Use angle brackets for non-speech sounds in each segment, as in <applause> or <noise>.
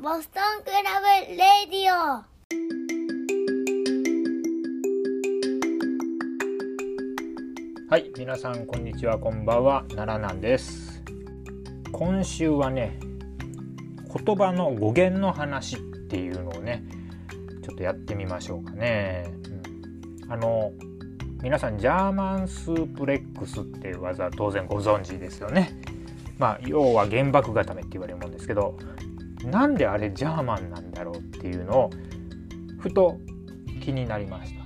ボストンクラブレディオはい、皆さんこんにちは、こんばんは、奈良なんです。今週はね、言葉の語源の話っていうのをね、ちょっとやってみましょうかね。うん、あの、皆さん、ジャーマンスープレックスっていう技、当然ご存知ですよね。まあ、要は原爆固めって言われるもんですけど、なんであれジャーマンなんだろうっていうのを、ふと気になりました。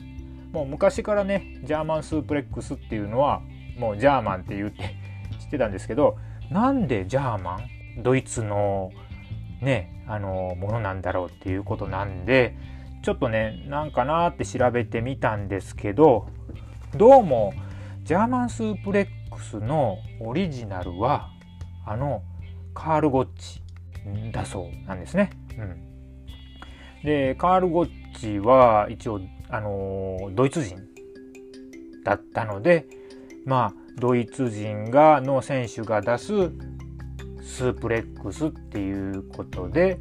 もう昔からねジャーマンスープレックスっていうのはもうジャーマンって言って知ってたんですけどなんでジャーマン？ドイツのねあのものなんだろうっていうことなんでちょっとねなんかなって調べてみたんですけどどうもジャーマンスープレックスのオリジナルはあのカール・ゴッチだそうなんですね。うん、でカール・ゴッチは一応あのドイツ人だったのでまあドイツ人がの選手が出すスープレックスっていうことで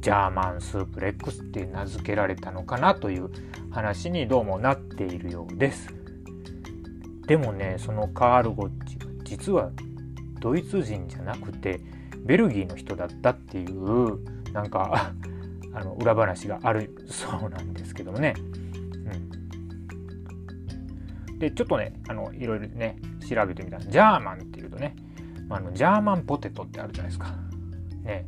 ジャーマンスープレックスって名付けられたのかなという話にどうもなっているようです。でもねそのカール・ゴッチは実はドイツ人じゃなくてベルギーの人だったっていうなんか <laughs> あの裏話があるそうなんですけどもね。うん、でちょっとねあのいろいろね調べてみたらジャーマンっていうとねまあのジャーマンポテトってあるじゃないですか。ね、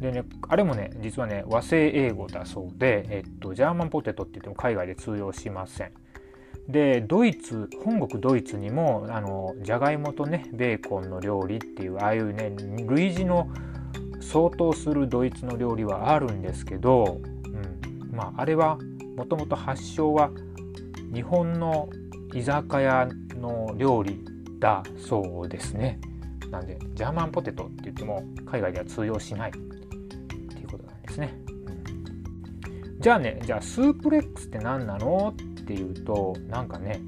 でねあれもね実はね和製英語だそうで、えっと、ジャーマンポテトって言っても海外で通用しません。でドイツ本国ドイツにもあのじゃがいもとねベーコンの料理っていうああいうね類似の相当するドイツの料理はあるんですけど、うん、まああれはもともと発祥は日本の居酒屋の料理だそうですね。なんでジャーマンポテトって言っても海外では通用しないっていうことなんですね。じゃあねじゃあスープレックスって何なのっっていうとなんかね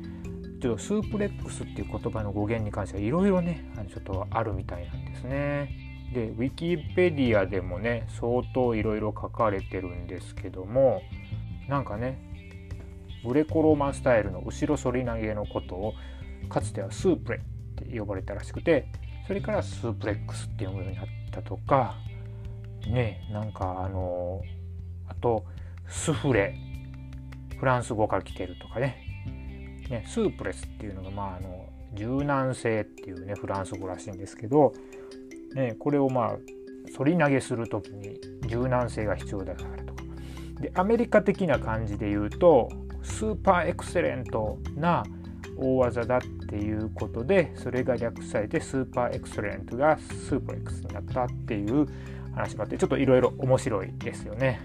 ちょっとスープレックスっていう言葉の語源に関してはいろいろねちょっとあるみたいなんですね。でウィキペディアでもね相当いろいろ書かれてるんですけどもなんかねグレコローマンスタイルの後ろ反り投げのことをかつてはスープレって呼ばれたらしくてそれからスープレックスって呼ぶようになったとかねなんかあのあとスフレフランス語から来てるとかね。ねスープレスっていうのがまああの柔軟性っていうねフランス語らしいんですけどね、これをまあ反り投げする時に柔軟性が必要だからとか。でアメリカ的な感じで言うとスーパーエクセレントな大技だっていうことでそれが略されてスーパーエクセレントがスープレックスになったっていう話があってちょっといろいろ面白いですよね。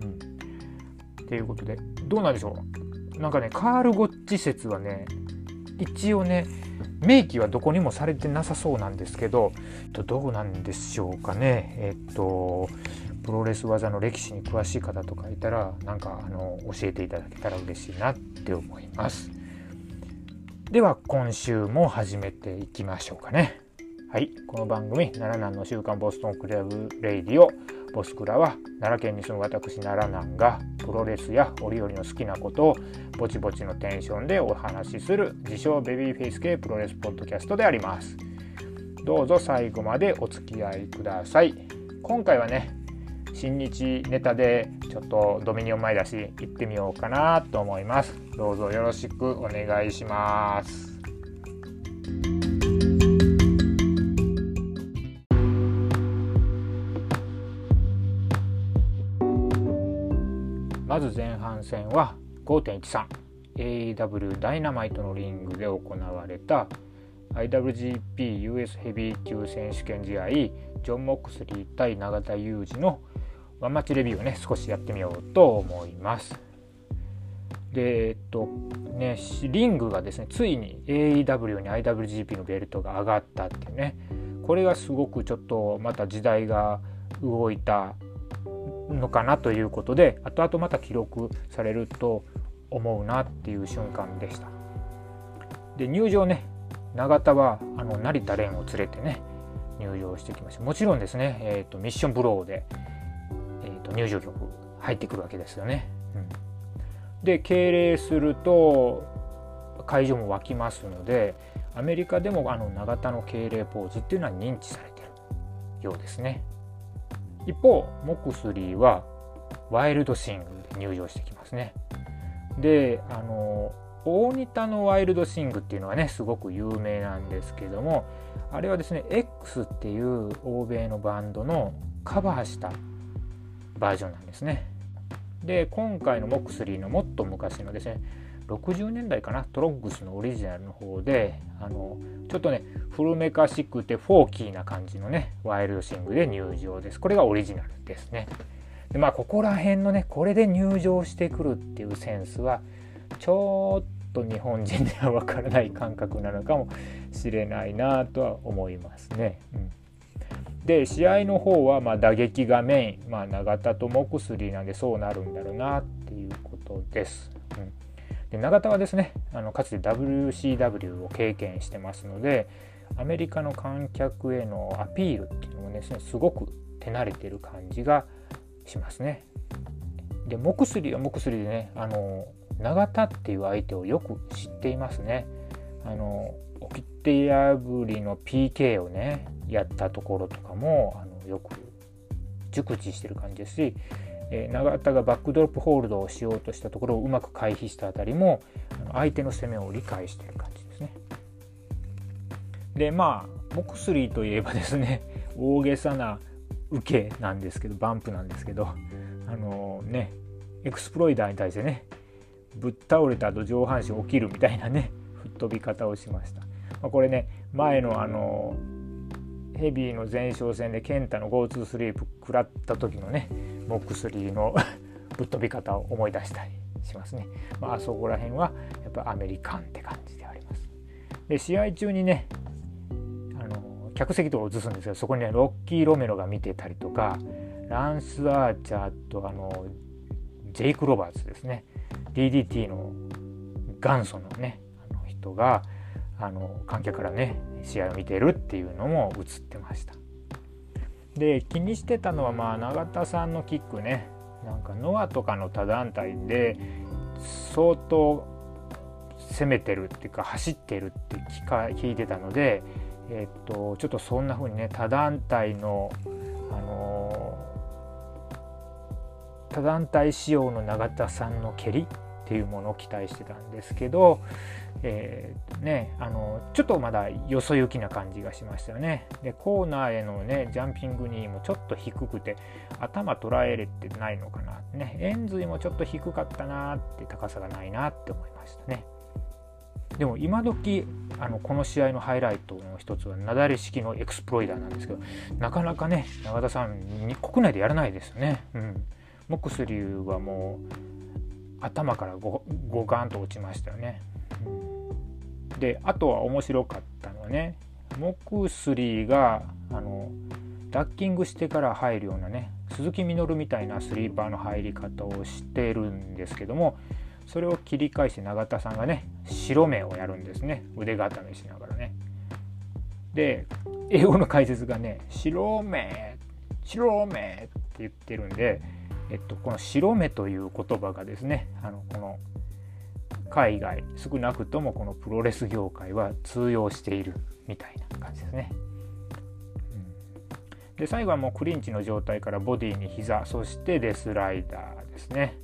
うん、っていうことでどうなんでしょう？なんかねカール・ゴッチ説はね一応ね明記はどこにもされてなさそうなんですけどどうなんでしょうかね？えっとプロレス技の歴史に詳しい方とかいたらなんかあの教えていただけたら嬉しいなって思います。では今週も始めていきましょうかね。はい。この番組「奈良南の週刊ボストンクラブレイディオ」ボスクラは奈良県に住む私奈良南がプロレスや折々の好きなことをぼちぼちのテンションでお話しする自称ベビーフェイス系プロレスポッドキャストであります。どうぞ最後までお付き合いください。今回はね新日ネタでちょっとドミニオン前だし行ってみようかなと思います。どうぞよろしくお願いします。まず前半戦は 5.13AEW ダイナマイトのリングで行われた IWGP US ヘビー級選手権試合ジョン・モックスリー対永田裕二のワンマッチレビューをね少しやってみようと思います。でえっとねリングがですねついに AEW に IWGP のベルトが上がったっていうねこれがすごくちょっとまた時代が動いたのかなということで後々また記録されると思うなっていう瞬間でした。で入場ね永田はあの成田蓮を連れてね入場してきましたもちろんですね、えーと、ミッションブローでと入場曲入ってくるわけですよね。うん、で敬礼すると会場も沸きますのでアメリカでもあの永田の敬礼ポーズっていうのは認知されてるようですね。一方モクスリーはワイルドシングで入場してきますね。であの大仁田のワイルドシングっていうのはねすごく有名なんですけどもあれはですね X っていう欧米のバンドのカバーしたバージョンなんですね。で今回のモクスリーのもっと昔のですね60年代かなトロッグスのオリジナルの方であのちょっとね古めかしくてフォーキーな感じのねワイルドシングで入場です。これがオリジナルですね。でまあここら辺のねこれで入場してくるっていうセンスはちょっと日本人ではわからない感覚なのかもしれないなとは思いますね。うん。で試合の方はま打撃がメイン、まあ、永田とモクスリーなんでそうなるんだろうなっていうことです。うん、で永田はですねあのかつて WCW を経験してますのでアメリカの観客へのアピールっていうのもですねすごく手慣れてる感じがしますね。でモクスリーはモクスリーでねあの永田っていう相手をよく知っていますね。あの起きて破りの PK をねやったところとかもあのよく熟知してる感じですし、え、永田がバックドロップホールドをしようとしたところをうまく回避したあたりも相手の攻めを理解してる感じですね。でまあモクスリーといえばですね <laughs> 大げさな受けなんですけどバンプなんですけどあのー、ねエクスプロイダーに対してねぶっ倒れた後上半身起きるみたいなね吹っ飛び方をしました。まあ、これね前のあのヘビーの前哨戦で KENTA の GO2 スリープ食らった時のねモックスリーの <laughs> ぶっ飛び方を思い出したりしますね。まあそこら辺はやっぱアメリカンって感じであります。で試合中にねあの客席とか映すんですけどそこにねロッキー・ロメロが見てたりとかランス・アーチャーとあのジェイク・ロバーツですね DDT の元祖のねあの人があの観客からね試合を見てるっていうのも映ってましたで気にしてたのはまあ永田さんのキックね。なんかノアとかの他団体で相当攻めてるっていうか走ってるって聞か聞いてたので、えっとちょっとそんな風にね他団体の、あの他団体仕様の永田さんの蹴りっていうものを期待してたんですけど、えー、ね、あのちょっとまだよそ行きな感じがしましたよね。でコーナーへのねジャンピングにもちょっと低くて頭捉えれてないのかなね延髄もちょっと低かったなって高さがないなって思いましたね。でも今時あのこの試合のハイライトの一つは雪崩式のエクスプロイダーなんですけどなかなかね永田さん国内でやらないですよね。うん、モクスリーはもう頭からゴゴガンと落ちましたよね。であとは面白かったのはねモクスリーがあのダッキングしてから入るようなね鈴木みのるみたいなスリーパーの入り方をしてるんですけどもそれを切り返して永田さんがね白目をやるんですね腕固めしながらね。で英語の解説がね「白目白目」って言ってるんで、えっと、この「白目」という言葉がですねあのこの海外少なくともこのプロレス業界は通用しているみたいな感じですね。で最後はもうクリンチの状態からボディに膝そしてデスライダーですね。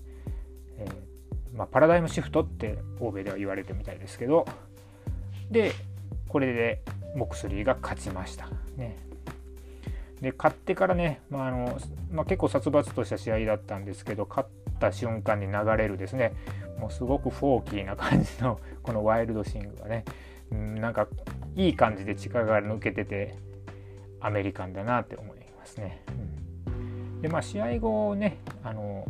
えー、まあ、パラダイムシフトって欧米では言われてみたいですけどでこれでモクスリーが勝ちました。ね、で勝ってからね、まああのまあ、結構殺伐とした試合だったんですけど勝った瞬間に流れるですねもうすごくフォーキーな感じの <laughs> このワイルドシングがね、ん、なんかいい感じで力が抜けててアメリカンだなって思いますね。うん、でまあ試合後ねあの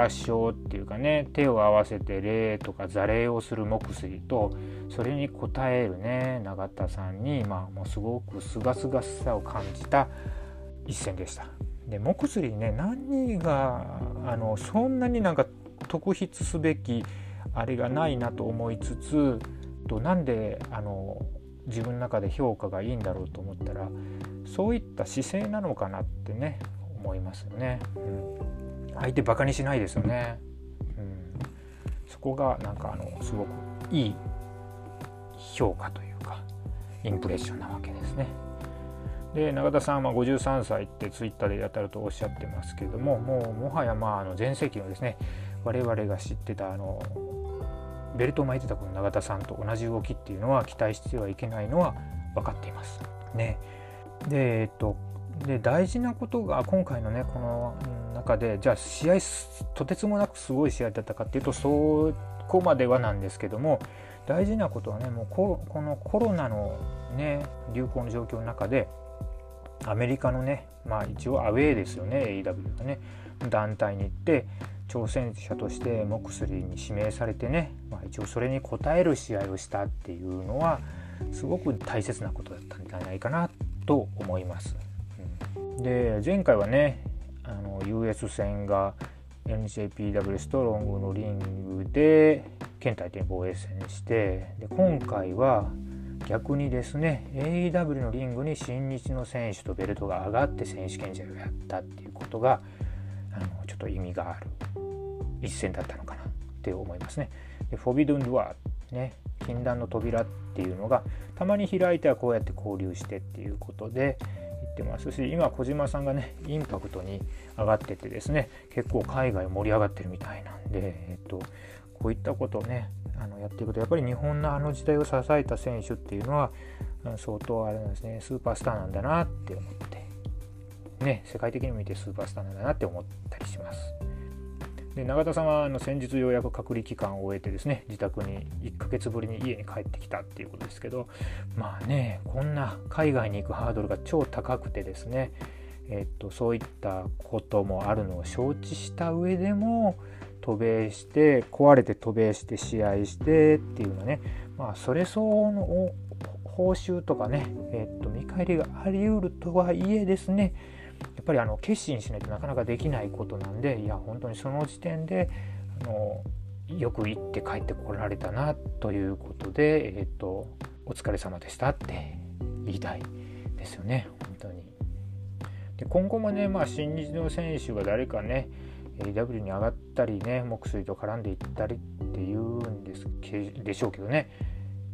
合唱っていうかね手を合わせて礼とか座礼をする目水とそれに応えるね永田さんにまあもうすごくすがすがしさを感じた一戦でした。で木釣りね何があのそんなになんか特筆すべきあれがないなと思いつつとなんであの自分の中で評価がいいんだろうと思ったらそういった姿勢なのかなってね思いますよね。うん、相手バカにしないですよね。うん、そこがなんかあのすごくいい評価というかインプレッションなわけですね。で永田さんは53歳ってツイッターでやたるとおっしゃってますけどももうもはやまああの前世紀のですね我々が知ってたあのベルトを巻いてたこの永田さんと同じ動きっていうのは期待してはいけないのは分かっています。ね、でえっとで大事なことが今回のねこの中でじゃあ試合とてつもなくすごい試合だったかっていうとそこまではなんですけども大事なことはねもうこのコロナのね流行の状況の中でアメリカのねまあ一応アウェーですよね AW がね団体に行って挑戦者としてモクスリーに指名されてね、まあ、一応それに応える試合をしたっていうのはすごく大切なことだったんじゃないかなと思います。で前回はねあの US 戦が NJPW ストロングのリングで県大点防衛戦してで今回は逆にですね AEW のリングに新日の選手とベルトが上がって選手権試合をやったっていうことがあのちょっと意味がある一戦だったのかなって思いますね。でフォビドゥン・ドアね禁断の扉っていうのがたまに開いてはこうやって交流してっていうことでってますし今小島さんがねインパクトに上がっててですね結構海外盛り上がってるみたいなんで、えっと、こういったことをねあのやっていくとやっぱり日本のあの時代を支えた選手っていうのは相当あれなんですねスーパースターなんだなって思ってね世界的に見てスーパースターなんだなって思ったりします。で永田さんはあの先日ようやく隔離期間を終えてですね自宅に1ヶ月ぶりに家に帰ってきたっていうことですけどまあねこんな海外に行くハードルが超高くてですねえっとそういったこともあるのを承知した上でも渡米して壊れて渡米して試合してっていうのねまあそれ相応の報酬とかね、えっと見返りがありうるとはいえですねやっぱりあの決心しないとなかなかできないことなんでいや本当にその時点であのよく行って帰ってこられたなということで、えっと、お疲れ様でしたって言いたいですよね本当に。で今後もね、まあ、新日の選手が誰かね AW に上がったりね木水と絡んでいったりっていうんですけでしょうけどね、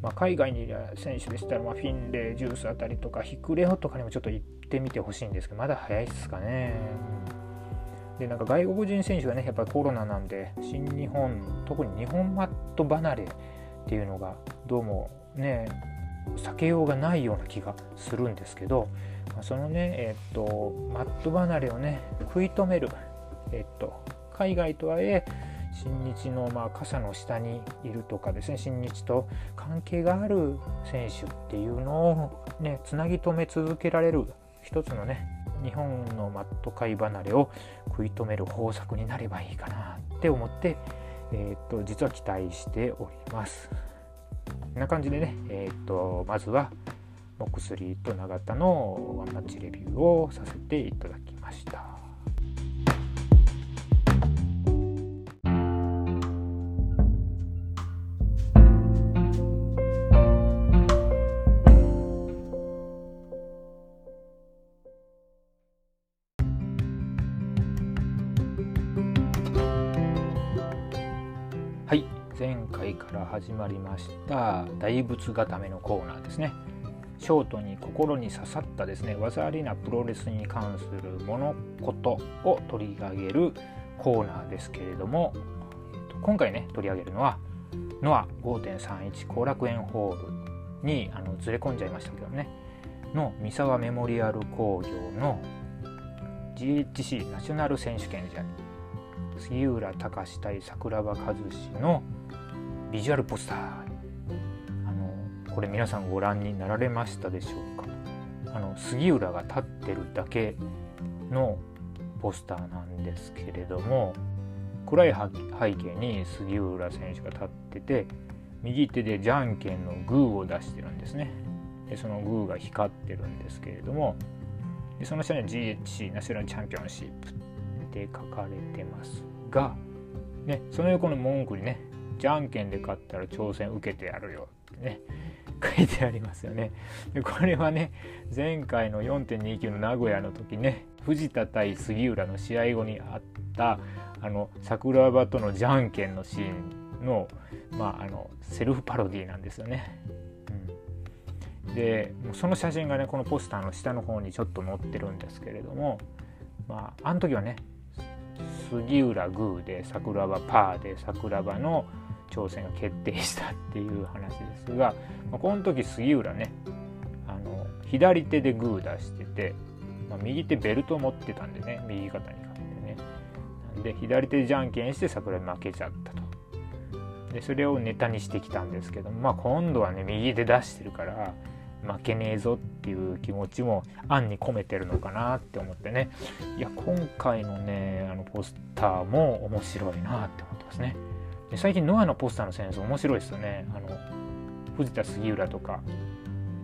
まあ、海外にいる選手でしたら、まあ、フィンレイジュースあたりとかヒクレオとかにもちょっと行ってみてほしいんですけどまだ早いですかね。でなんか外国人選手がねやっぱりコロナなんで新日本特に日本マット離れっていうのがどうもね避けようがないような気がするんですけど、まあ、そのねえっ、とマット離れをね食い止めるえっと、海外とはいえ新日のまあ傘の下にいるとかですね新日と関係がある選手っていうのをねつなぎ止め続けられる一つのね日本のマット界離れを食い止める方策になればいいかなって思って、えー、っと実は期待しております。こんな感じでね、えー、っとまずはお薬と永田のワンマッチレビューをさせていただきました。始まりました。大仏固めのコーナーですね。ショートに心に刺さったですね技ありなプロレスに関する物事を取り上げるコーナーですけれども今回ね取り上げるのはノア5.31後楽園ホールにあのずれ込んじゃいましたけどねの三沢メモリアル工業の GHC ナショナル選手権試合杉浦隆対桜庭和志のビジュアルポスターあのこれ皆さんご覧になられましたでしょうか？あの杉浦が立ってるだけのポスターなんですけれども暗い背景に杉浦選手が立ってて右手でじゃんけんのグーを出してるんですね。でそのグーが光ってるんですけれどもでその下に GHC ナショナルチャンピオンシップって書かれてますが、ね、その横の文句にねじゃんけんで勝ったら挑戦受けてやるよってね書いてありますよね。でこれはね前回の4.29の名古屋の時ね藤田対杉浦の試合後にあったあの桜庭とのじゃんけんのシーンの,、まあ、あのセルフパロディなんですよね。うん、でその写真がねこのポスターの下の方にちょっと載ってるんですけれどもまああの時はね杉浦グーで桜庭パーで桜庭の挑戦が決定したっていう話ですが、まあ、この時杉浦ねあの左手でグー出してて、まあ、右手ベルト持ってたんでね右肩にかけてね。なんで左手じゃんけんして桜に負けちゃったと。でそれをネタにしてきたんですけどまあ今度はね右で出してるから負けねえぞっていう気持ちも暗に込めてるのかなって思ってね。いや今回のねあのポスターも面白いなって思ってますね。で最近ノアのポスターのセンス面白いですよねあの藤田杉浦とか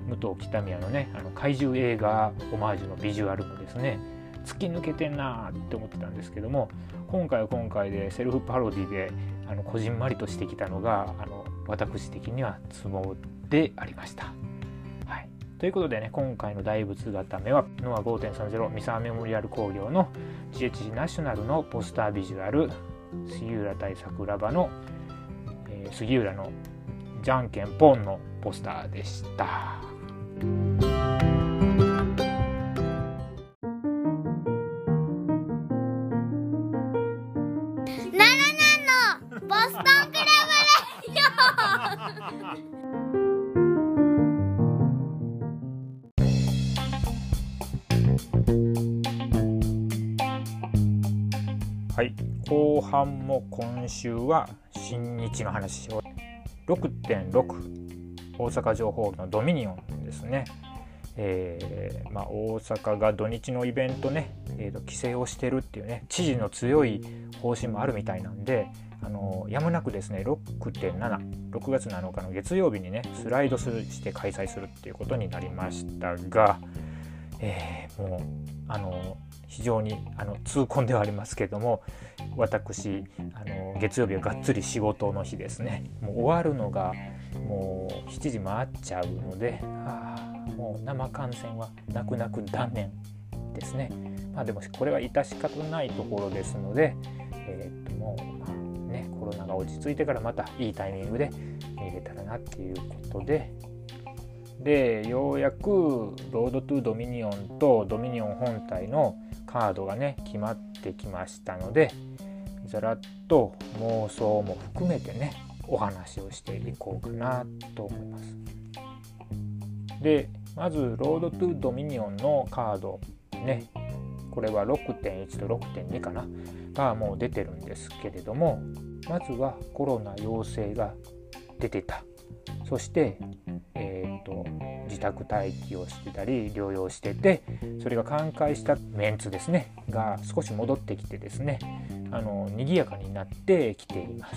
武藤北宮のねあの怪獣映画オマージュのビジュアルもですね突き抜けてんなって思ってたんですけども今回は今回でセルフパロディであのこじんまりとしてきたのがあの私的にはツボでありました。はい、ということでね今回の大仏固めはノア5.30三沢メモリアル工業の GHG ナショナルのポスタービジュアル杉浦対桜庭の、えー、杉浦のじゃんけんポンのポスターでした。なナなのボストンクラブラジオはい。後半も今週は新日の話を。6.6大阪情報のドミニオンですね。えーまあ、大阪が土日のイベントね、えーと、規制をしてるっていうね。知事の強い方針もあるみたいなんであのやむなくですね6.76月7日の月曜日にねスライドするして開催するっていうことになりましたが、えー、もうあの非常にあの痛恨ではありますけども私あの月曜日はがっつり仕事の日ですね。もう終わるのがもう7時回っちゃうのでああもう生観戦は泣く泣く断念ですね。まあでもこれは致し方ないところですのでえー、っともうまあねコロナが落ち着いてからまたいいタイミングで見れたらなっていうことで。でようやくロードトゥドミニオンとドミニオン本体のカードがね決まってきましたのでざらっと妄想も含めてねお話をしていこうかなと思います。でまずロードトゥドミニオンのカードねこれは6.1と6.2かながもう出てるんですけれどもまずはコロナ陽性が出てたそしてえーと、自宅待機をしてたり療養しててそれが寛解したメンツですねが少し戻ってきてですねあの賑やかになってきています。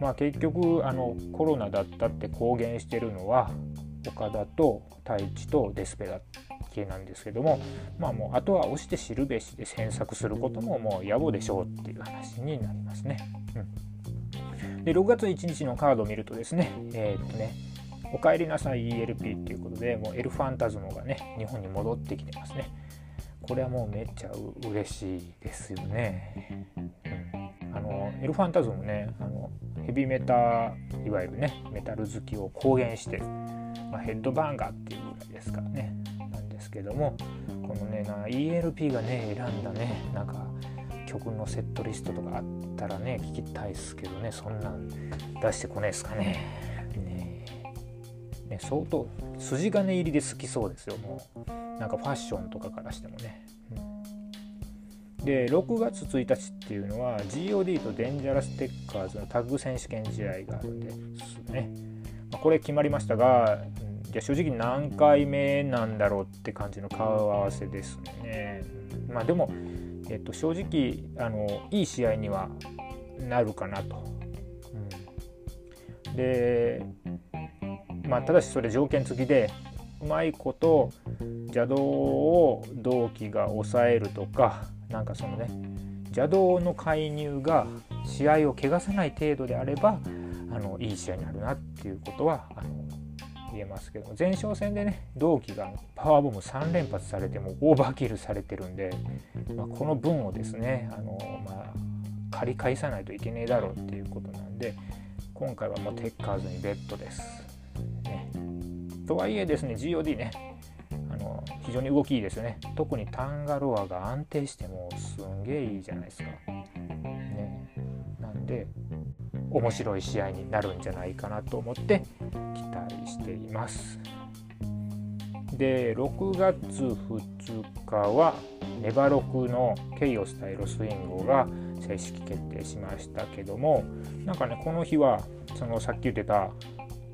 まあ、結局あのコロナだったって公言してるのは岡田と太一とデスペラ系なんですけどもまあもうあとは押して知るべしで詮索することももう野暮でしょうっていう話になりますね。うん、で6月1日のカードを見るとですねえー、っとねおかえりなさい ELP っていうことでもうエルファンタズムがね日本に戻ってきてますね。これはもうめっちゃ嬉しいですよね、うん、あのエルファンタズムねあのヘビメタいわゆるねメタル好きを公言してる、まあ、ヘッドバンガーっていうぐらいですからねなんですけどもこのねな ELP がね選んだねなんか曲のセットリストとかあったらね聞きたいですけどねそんなん出してこないですかね。ね、相当筋金入りで好きそうですよもう。なんかファッションとかからしてもね、うん、で6月1日っていうのは GOD とデンジャラステッカーズのタッグ選手権試合があるんですね、まあ、これ決まりましたが、正直何回目なんだろうって感じの顔合わせですね。まあでも、えっと、正直あのいい試合にはなるかなと、うん、でまあ、ただしそれ条件付きでうまいこと邪道を同期が抑えるとかなんかそのね邪道の介入が試合を汚さない程度であればあのいい試合になるなっていうことはあの言えますけども前哨戦でね同期がパワーボム3連発されてもオーバーキルされてるんで、まあ、この分をですねあの、まあ、借り返さないといけねえだろうっていうことなんで今回はもうテッカーズにベッドです。ね、とはいえですね GOD ねあの非常に動きいいですよね特にタンガロアが安定してもすんげえいいじゃないですか。ね、なんで面白い試合になるんじゃないかなと思ってています。で6月2日はネバロクのケイオス対ロスインゴが正式決定しましたけどもなんかねこの日はそのさっき言ってた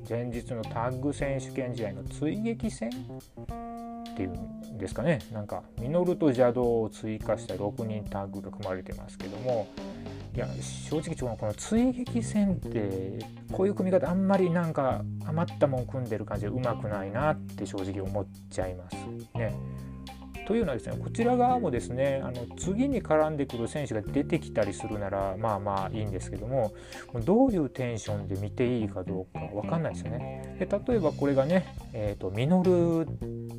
前日のタッグ選手権試合の追撃戦っていうんですかねなんかミノルと邪道を追加した6人タッグが組まれてますけどもいや正直この追撃戦ってこういう組み方あんまりなんか余ったもん組んでる感じでうまくないなって正直思っちゃいますね。というのはですねこちら側もですねあの次に絡んでくる選手が出てきたりするならまあまあいいんですけどもどういうテンションで見ていいかどうか分かんないですよね。で例えばこれがね、えーと、ミノル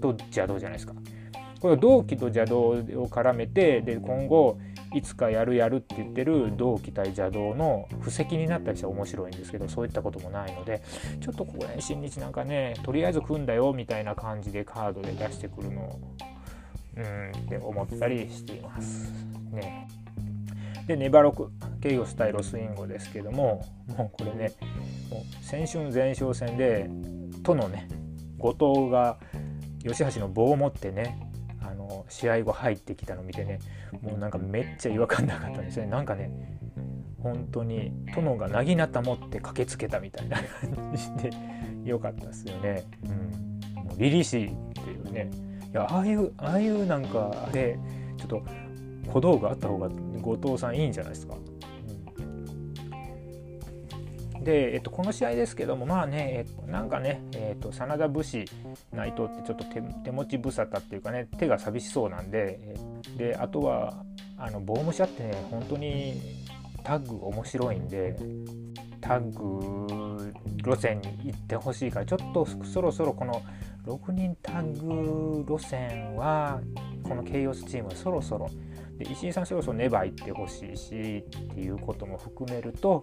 と邪道じゃないですか。これは同期と邪道を絡めてで今後いつかやるやるって言ってる同期対邪道の布石になったりしたら面白いんですけどそういったこともないのでちょっとここら辺新日なんかねとりあえず組んだよみたいな感じでカードで出してくるのをうんって思ったりしています。ね、でネバロクケイオス対ロスインゴですけどももうこれねもう先春前哨戦でとのね後藤が吉橋の棒を持ってね試合後入ってきたの見てねもうなんかめっちゃ違和感なかったんですよねなんかね本当に殿がなぎなた持って駆けつけたみたいな感じで良かったですよね。うん、もうリリシーっていうねいやああいうああいうなんかでちょっと小道具あった方が後藤さんいいんじゃないですか。で、えっと、この試合ですけどもまあね、えっと、なんかね、えっと、真田武士内藤ってちょっと手持ち無沙汰っていうかね手が寂しそうなんでであとはあの棒武者ってね本当にタッグ面白いんでタッグ路線に行ってほしいからちょっとそろそろこの6人タッグ路線はこのケイオスチームそろそろで石井さんそろそろ粘ってほしいしっていうことも含めると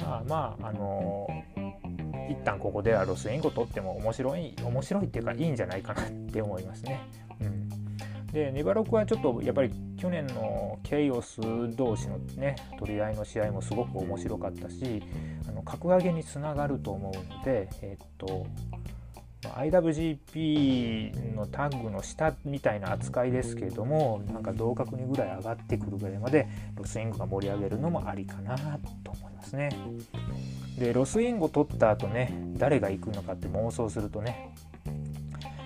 まあまああのー、一旦ここではロスインゴ取っても面白い面白いっていうかいいんじゃないかなって思いますね。うんでネバロクはちょっとやっぱり去年のケイオス同士のね取り合いの試合もすごく面白かったしあの格上げにつながると思うので、えっと IWGP のタッグの下みたいな扱いですけれどもなんか同格にぐらい上がってくるぐらいまでロスインゴが盛り上げるのもありかなと思いますね。でロスインゴ取った後ね誰が行くのかって妄想するとね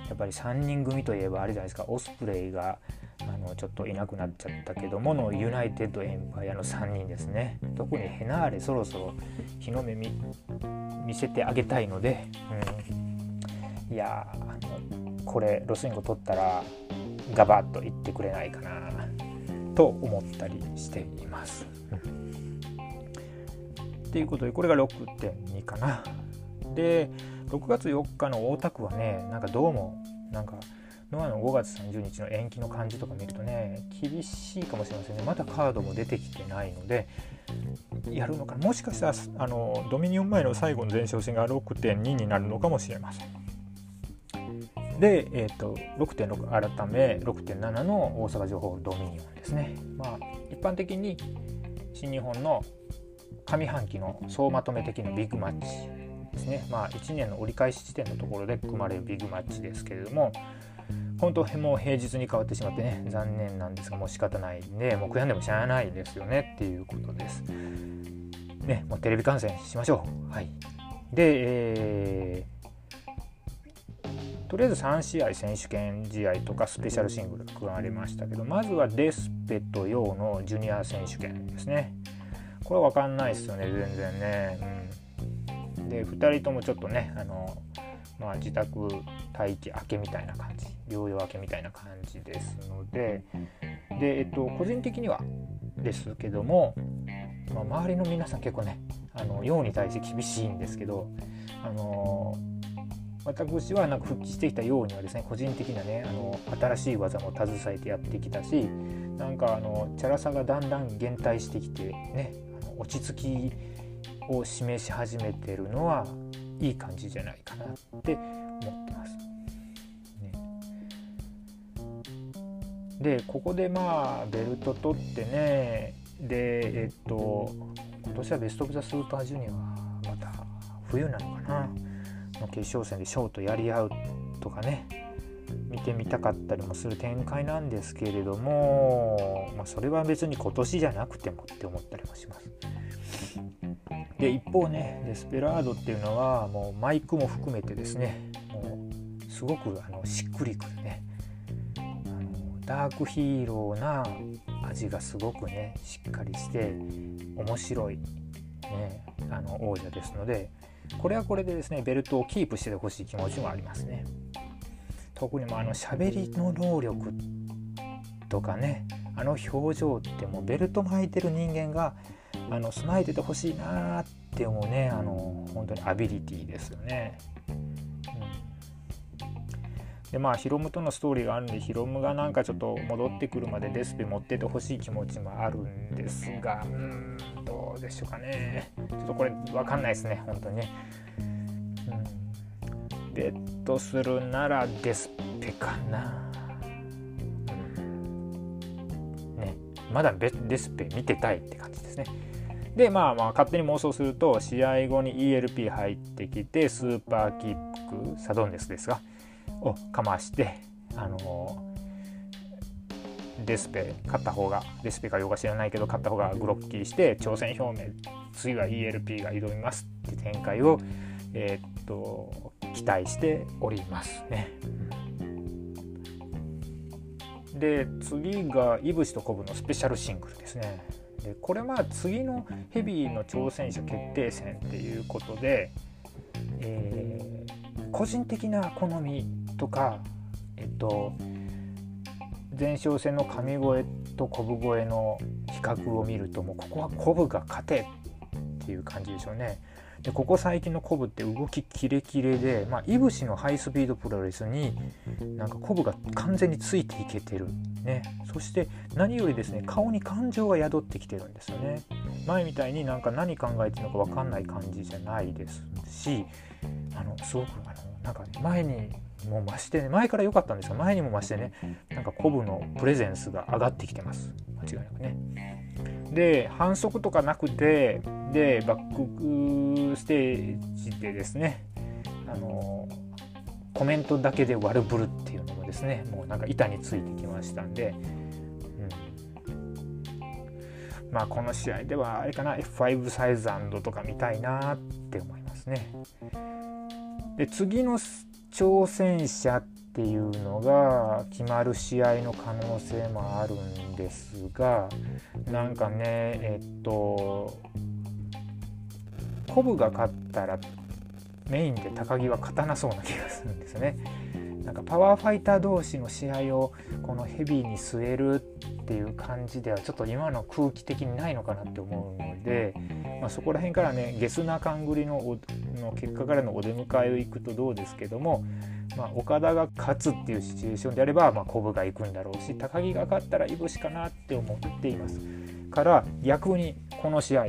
やっぱり3人組といえばあれじゃないですか。オスプレイがあのちょっといなくなっちゃったけどものユナイテッドエンパイアの3人ですね。特にヘナーレそろそろ日の目見せてあげたいので、うん。いやあのこれロスインゴ取ったらガバッといってくれないかなと思ったりしています。っていうことでこれが6.2かな。で6月4日の大田区はねなんかどうもなんかノアの5月30日の延期の感じとか見るとね厳しいかもしれませんねまだカードも出てきてないのでやるのかもしかしたらあのドミニオン前の最後の前哨戦が6.2になるのかもしれません。で、えーと、6.6改め6.7の大阪情報ドミニオンですね。まあ、一般的に新日本の上半期の総まとめ的なビッグマッチですね。まあ、1年の折り返し地点のところで組まれるビッグマッチですけれども、本当もう平日に変わってしまってね残念なんですがもう仕方ないんでもう悔やんでもしゃあないですよねっていうことです。ねもうテレビ観戦しましょう。はい、で、えーとりあえず3試合選手権試合とかスペシャルシングル加わりましたけどまずはデスペとヨーのジュニア選手権ですね。これ分かんないですよね全然ね、うん、で2人ともちょっとねあの、まあ、自宅待機明けみたいな感じ。療養明けみたいな感じですので。で、えっと、個人的にはですけども、まあ、周りの皆さん結構ねあの陽に対して厳しいんですけどあの私はなんか復帰してきたようにはですね個人的なねあの新しい技も携えてやってきたしなんかあのチャラさがだんだん減退してきてねあの落ち着きを示し始めてるのはいい感じじゃないかなって思ってます。ね、でここでまあベルト取ってねでえっと今年はベスト・オブ・ザ・スーパージュニアはまた冬なのかなの決勝戦でショートやり合うとかね見てみたかったりもする展開なんですけれども、まあ、それは別に今年じゃなくてもって思ったりもします。で一方ねデスペラードっていうのはもうマイクも含めてですねもうすごくあのしっくりくるねあのダークヒーローな味がすごくねしっかりして面白い、ね、あの王者ですのでこれはこれでですねベルトをキープしててほしい気持ちもありますね。特にもあの喋りの能力とかねあの表情ってもうベルト巻いてる人間があの備えててほしいなって思うねあの本当にアビリティですよね。でまあヒロムとのストーリーがあるんでヒロムがなんかちょっと戻ってくるまでデスペ持っててほしい気持ちもあるんですがうんどうでしょうかねちょっとこれ分かんないですね本当にね。うん、ベットするならデスペかな。ねまだデスペ見てたいって感じですね。でまあまあ勝手に妄想すると試合後に ELP 入ってきてスーパーキックサドンデスですがをかましてあのデスペ勝った方がデスペかようか知らないけど勝った方がグロッキーして挑戦表明次は ELP が挑みますって展開を、えー、っと期待しておりますね。で次がいぶしとこぶのスペシャルシングルですね。でこれは次のヘビーの挑戦者決定戦っていうことで、えー、個人的な好みとかえっと前哨戦の神声とコブ声の比較を見るともうここはコブが勝てっていう感じでしょうね。でここ最近のコブって動きキレキレで、まあ、いぶしのハイスピードプロレスになんかコブが完全についていけてる、ね、そして何よりですね顔に感情が宿ってきてるんですよね前みたいになんか何考えてるのか分かんない感じじゃないですしあのすごくあのなんか、ね、前にも増してね前から良かったんですが前にも増してねなんかコブのプレゼンスが上がってきてます間違いなくね。で反則とかなくてでバックステージでですねあのコメントだけで悪ぶるっていうのもですねもうなんか板についてきましたんで、うん、まあこの試合ではあれかな F5 サイズとか見たいなって思いますね。で次の挑戦者っていうのが決まる試合の可能性もあるんですがなんかねえっとコブが勝ったらメインで高木は勝たなそうな気がするんですね。なんかパワーファイター同士の試合をこのヘビーに据えるっていう感じではちょっと今の空気的にないのかなって思うので、まあ、そこら辺からねゲスな勘繰りのの結果からのお出迎えを行くとどうですけどもまあ、岡田が勝つっていうシチュエーションであれば、まあ、コブが行くんだろうし高木が勝ったらいぶしかなって思っています。から逆にこの試合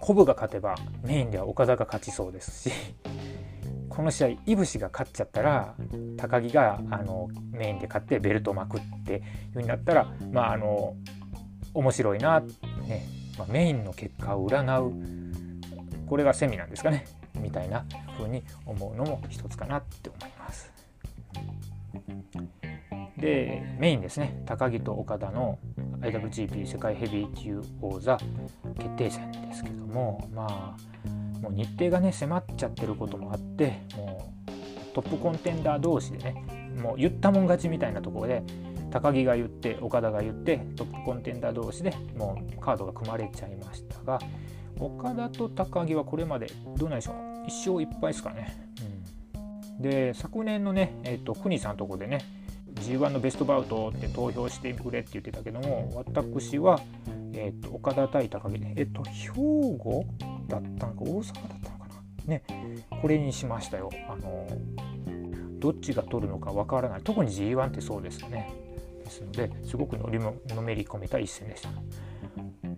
コブが勝てばメインでは岡田が勝ちそうですしこの試合いぶしが勝っちゃったら高木があのメインで勝ってベルトを巻くっていう風になったらまああの面白いな、ねまあ、メインの結果を占うこれがセミなんですかねみたいな風に思うのも一つかなって思います。でメインですね高木と岡田の IWGP 世界ヘビー級王座決定戦ですけどもまあもう日程がね迫っちゃってることもあってもうトップコンテンダー同士でねもう言ったもん勝ちみたいなところで高木が言って岡田が言ってトップコンテンダー同士でもうカードが組まれちゃいましたが岡田と高木はこれまでどうなんでしょう1勝1敗ですかね。うん、で昨年のね、えーと、国さんのとこでね G1 のベストバウトって投票してくれって言ってたけども私は、えーと、岡田対高木で、えっ、ー、と兵庫？だったのか大阪だったのかな。ね。これにしましたよ。あのどっちが取るのかわからない。特に G1 ってそうですよね。ですのですごくのりものめり込めた一戦でした。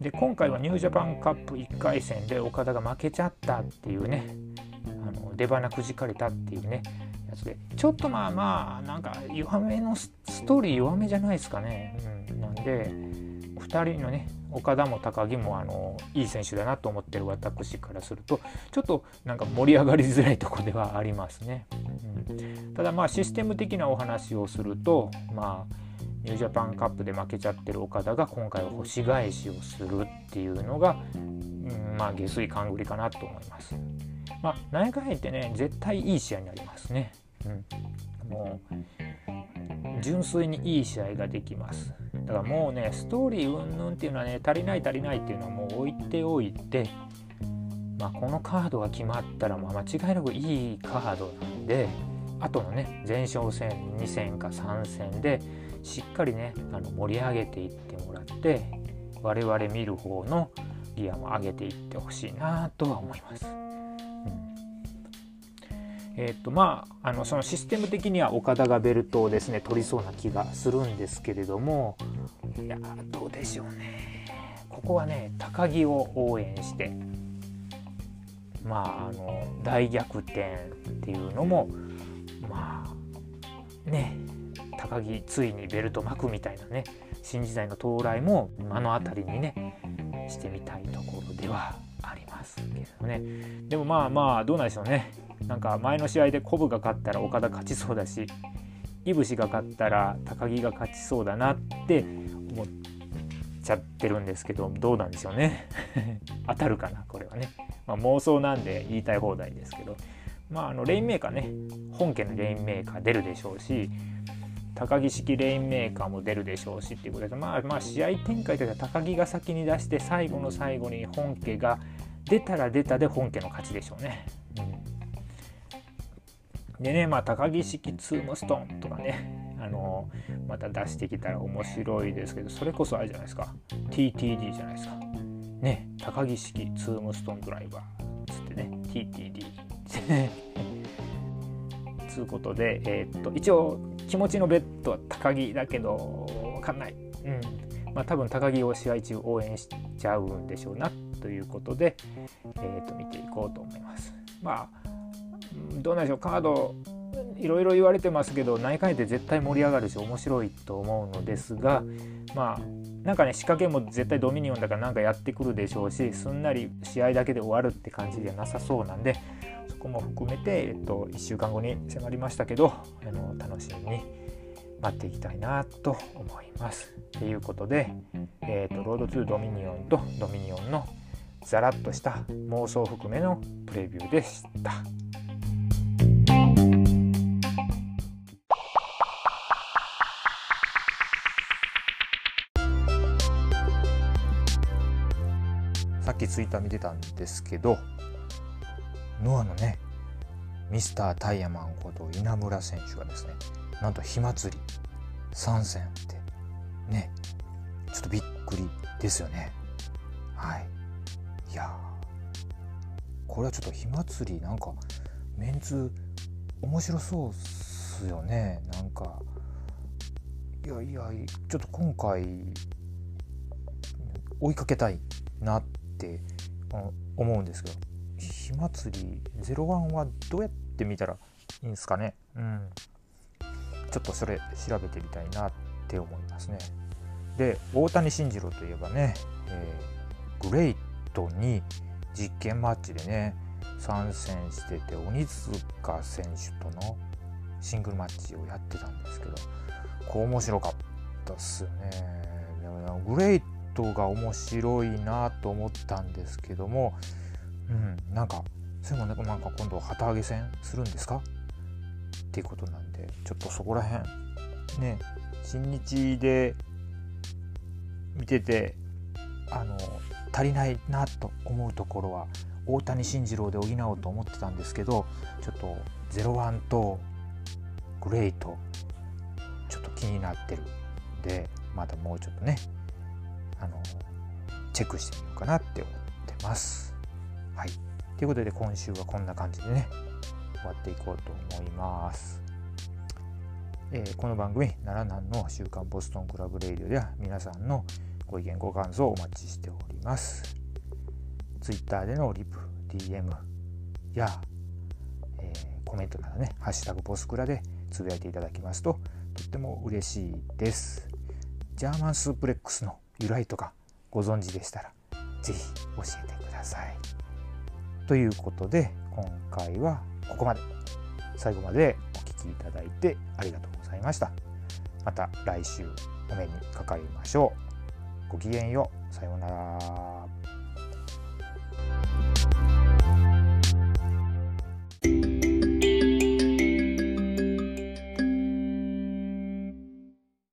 で今回はニュージャパンカップ1回戦で岡田が負けちゃったっていうね。あの出花くじかれたっていうね。やつで。ちょっとまあまあなんか弱めのストーリー弱めじゃないですかね、うん、なんで2人のね岡田も高木もあのいい選手だなと思ってる私からするとちょっとなんか盛り上がりづらいとこではありますね。うん、ただまあシステム的なお話をするとまあニュージャパンカップで負けちゃってる岡田が今回は星返しをするっていうのが、うん、まあ下水勘繰りかなと思います。まあ内外ってね絶対いい試合になりますね。うん、もう純粋にいい試合ができますだからもうねストーリー云々っていうのはね足りない足りないっていうのはもう置いておいてまあ、このカードが決まったらまあ間違いなくいいカードなんであとのね前哨戦2戦か3戦でしっかりねあの盛り上げていってもらって我々見る方のギアも上げていってほしいなとは思います。えーとまあ、あのそのシステム的には岡田がベルトをですね取りそうな気がするんですけれどもいやどうでしょうね。ここはね高木を応援してまああの大逆転っていうのもまあね高木ついにベルト巻くみたいなね新時代の到来も目の当たりにねしてみたいところではありますけどね。でもまあまあどうなんでしょうね。なんか前の試合でコブが勝ったら岡田勝ちそうだしいぶしが勝ったら高木が勝ちそうだなって思っちゃってるんですけどどうなんでしょうね。<laughs> 当たるかなこれはね、まあ、妄想なんで言いたい放題ですけど。まああのレインメーカーね。本家のレインメーカー出るでしょうし高木式レインメーカーも出るでしょうしっていうことでまあまあ試合展開としては高木が先に出して最後の最後に本家が出たら出たで本家の勝ちでしょうね。でね、まあ、高木式ツームストーンとかね、あのまた出してきたら面白いですけど、それこそあれじゃないですか、TTD じゃないですか。ね、高木式ツームストーンドライバーつってね、TTD <laughs> つうことで、えー、っと、一応、気持ちのベッドは高木だけど、わかんない。うん。まあ、多分高木を試合中応援しちゃうんでしょうなということで、えー、っと見ていこうと思います。まあどうなんでしょうカードいろいろ言われてますけど内科医って絶対盛り上がるし面白いと思うのですがまあなんかね仕掛けも絶対ドミニオンだからなんかやってくるでしょうしすんなり試合だけで終わるって感じじゃなさそうなんでそこも含めて、えっと、1週間後に迫りましたけどあの楽しみに待っていきたいなと思います。ということで、えーと、ロードトゥドミニオンとドミニオンのザラッとした妄想含めのプレビューでした。っきツイッター見てたんですけどノアのねミスタータイヤマンこと稲村選手がですねなんと火祭り参戦ってねちょっとびっくりですよね。はい。いやこれはちょっと火祭りなんかメンツ面白そうっすよね。なんかいやいやちょっと今回追いかけたいなってって思うんですけど火祭り01はどうやって見たらいいんですかね？うん。ちょっとそれ調べてみたいなって思いますね。で大谷慎次郎といえばね、えー、グレイトに実験マッチでね参戦してて鬼塚選手とのシングルマッチをやってたんですけどこう面白かったっすよね。グレイトが面白いなと思ったんですけども、うん、なんかそれもなんか今度旗揚げ戦するんですか？っていうことなんでちょっとそこら辺ね新日で見ててあの足りないなと思うところは大谷慎次郎で補おうと思ってたんですけどちょっと01とグレイトちょっと気になってる。んでまだもうちょっとねあのチェックしてみようかなって思ってます。はい。ということで今週はこんな感じでね終わっていこうと思います。えーこの番組「奈良南の週刊ボストンクラブレイディオ」では皆さんのご意見ご感想をお待ちしております。Twitter でのリプ DM や、えーコメントなどね「ハッシュタグボスクラ」でつぶやいていただきますととっても嬉しいです。ジャーマンスープレックスの由来とかご存知でしたら是非教えてください。ということで今回はここまで最後までお聴きいただいてありがとうございました。また来週お目にかかりましょう。ごきげんよう。さようなら。